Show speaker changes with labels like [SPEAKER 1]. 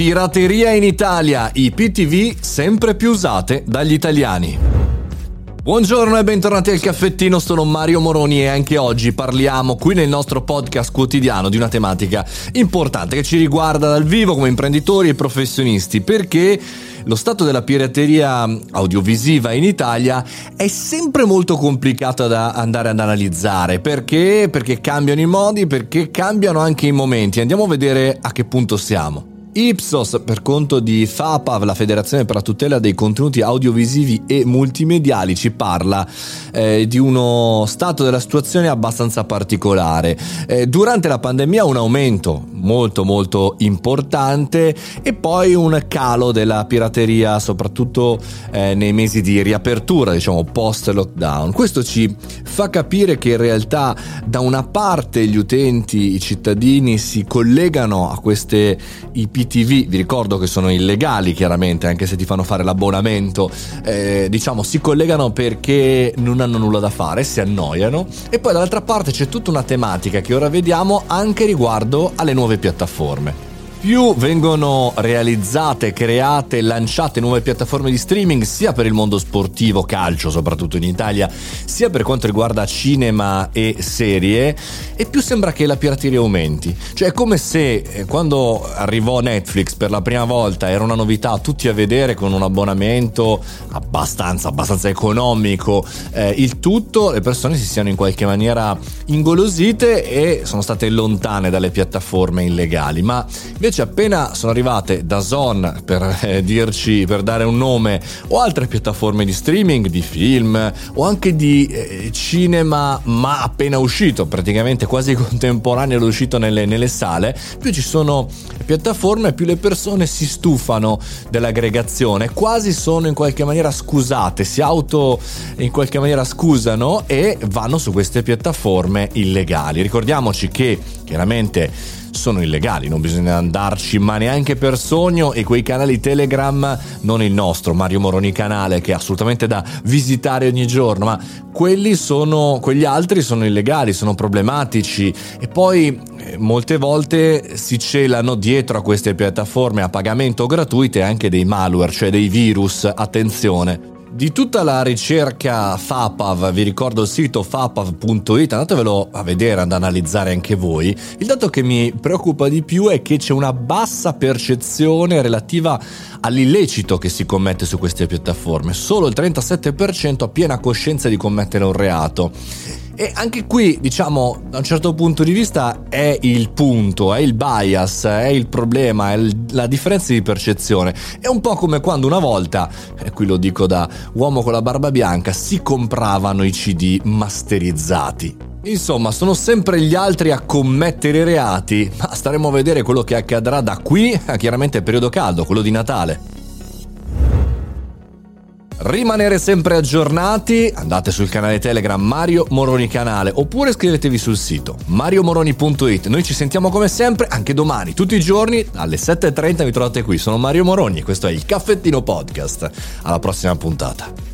[SPEAKER 1] Pirateria in Italia, i PTV sempre più usate dagli italiani. Buongiorno e bentornati al caffettino, sono Mario Moroni e anche oggi parliamo qui nel nostro podcast quotidiano di una tematica importante che ci riguarda dal vivo come imprenditori e professionisti perché lo stato della pirateria audiovisiva in Italia è sempre molto complicato da andare ad analizzare perché? Perché cambiano i modi, perché cambiano anche i momenti. Andiamo a vedere a che punto siamo. Ipsos, per conto di FAPAV, la Federazione per la tutela dei contenuti audiovisivi e multimediali, ci parla eh, di uno stato della situazione abbastanza particolare. Eh, durante la pandemia un aumento molto molto importante e poi un calo della pirateria, soprattutto eh, nei mesi di riapertura, diciamo post lockdown. Questo ci fa capire che in realtà da una parte gli utenti, i cittadini si collegano a queste IP IPTV, vi ricordo che sono illegali chiaramente, anche se ti fanno fare l'abbonamento, eh, diciamo si collegano perché non hanno nulla da fare, si annoiano. E poi dall'altra parte c'è tutta una tematica che ora vediamo anche riguardo alle nuove piattaforme più vengono realizzate, create, lanciate nuove piattaforme di streaming sia per il mondo sportivo, calcio soprattutto in Italia, sia per quanto riguarda cinema e serie, e più sembra che la pirateria aumenti. Cioè è come se eh, quando arrivò Netflix per la prima volta era una novità, tutti a vedere con un abbonamento abbastanza, abbastanza economico, eh, il tutto, le persone si siano in qualche maniera ingolosite e sono state lontane dalle piattaforme illegali, ma invece Invece appena sono arrivate da Zon per eh, dirci, per dare un nome, o altre piattaforme di streaming, di film, o anche di eh, cinema, ma appena uscito, praticamente quasi contemporaneo all'uscito nelle, nelle sale, più ci sono piattaforme, più le persone si stufano dell'aggregazione, quasi sono in qualche maniera scusate, si auto in qualche maniera scusano e vanno su queste piattaforme illegali. Ricordiamoci che chiaramente sono illegali, non bisogna andarci ma neanche per sogno e quei canali Telegram, non il nostro Mario Moroni canale che è assolutamente da visitare ogni giorno, ma quelli sono, quegli altri sono illegali, sono problematici e poi eh, molte volte si celano dietro a queste piattaforme a pagamento gratuite anche dei malware, cioè dei virus, attenzione. Di tutta la ricerca FAPAV, vi ricordo il sito fapav.it, andatevelo a vedere, ad analizzare anche voi. Il dato che mi preoccupa di più è che c'è una bassa percezione relativa all'illecito che si commette su queste piattaforme. Solo il 37% ha piena coscienza di commettere un reato. E anche qui, diciamo, da un certo punto di vista è il punto, è il bias, è il problema, è la differenza di percezione. È un po' come quando una volta, e qui lo dico da uomo con la barba bianca, si compravano i CD masterizzati. Insomma, sono sempre gli altri a commettere reati, ma staremo a vedere quello che accadrà da qui a chiaramente periodo caldo, quello di Natale rimanere sempre aggiornati, andate sul canale Telegram Mario Moroni Canale oppure iscrivetevi sul sito mariomoroni.it. Noi ci sentiamo come sempre anche domani, tutti i giorni alle 7.30 mi trovate qui. Sono Mario Moroni e questo è il Caffettino Podcast. Alla prossima puntata.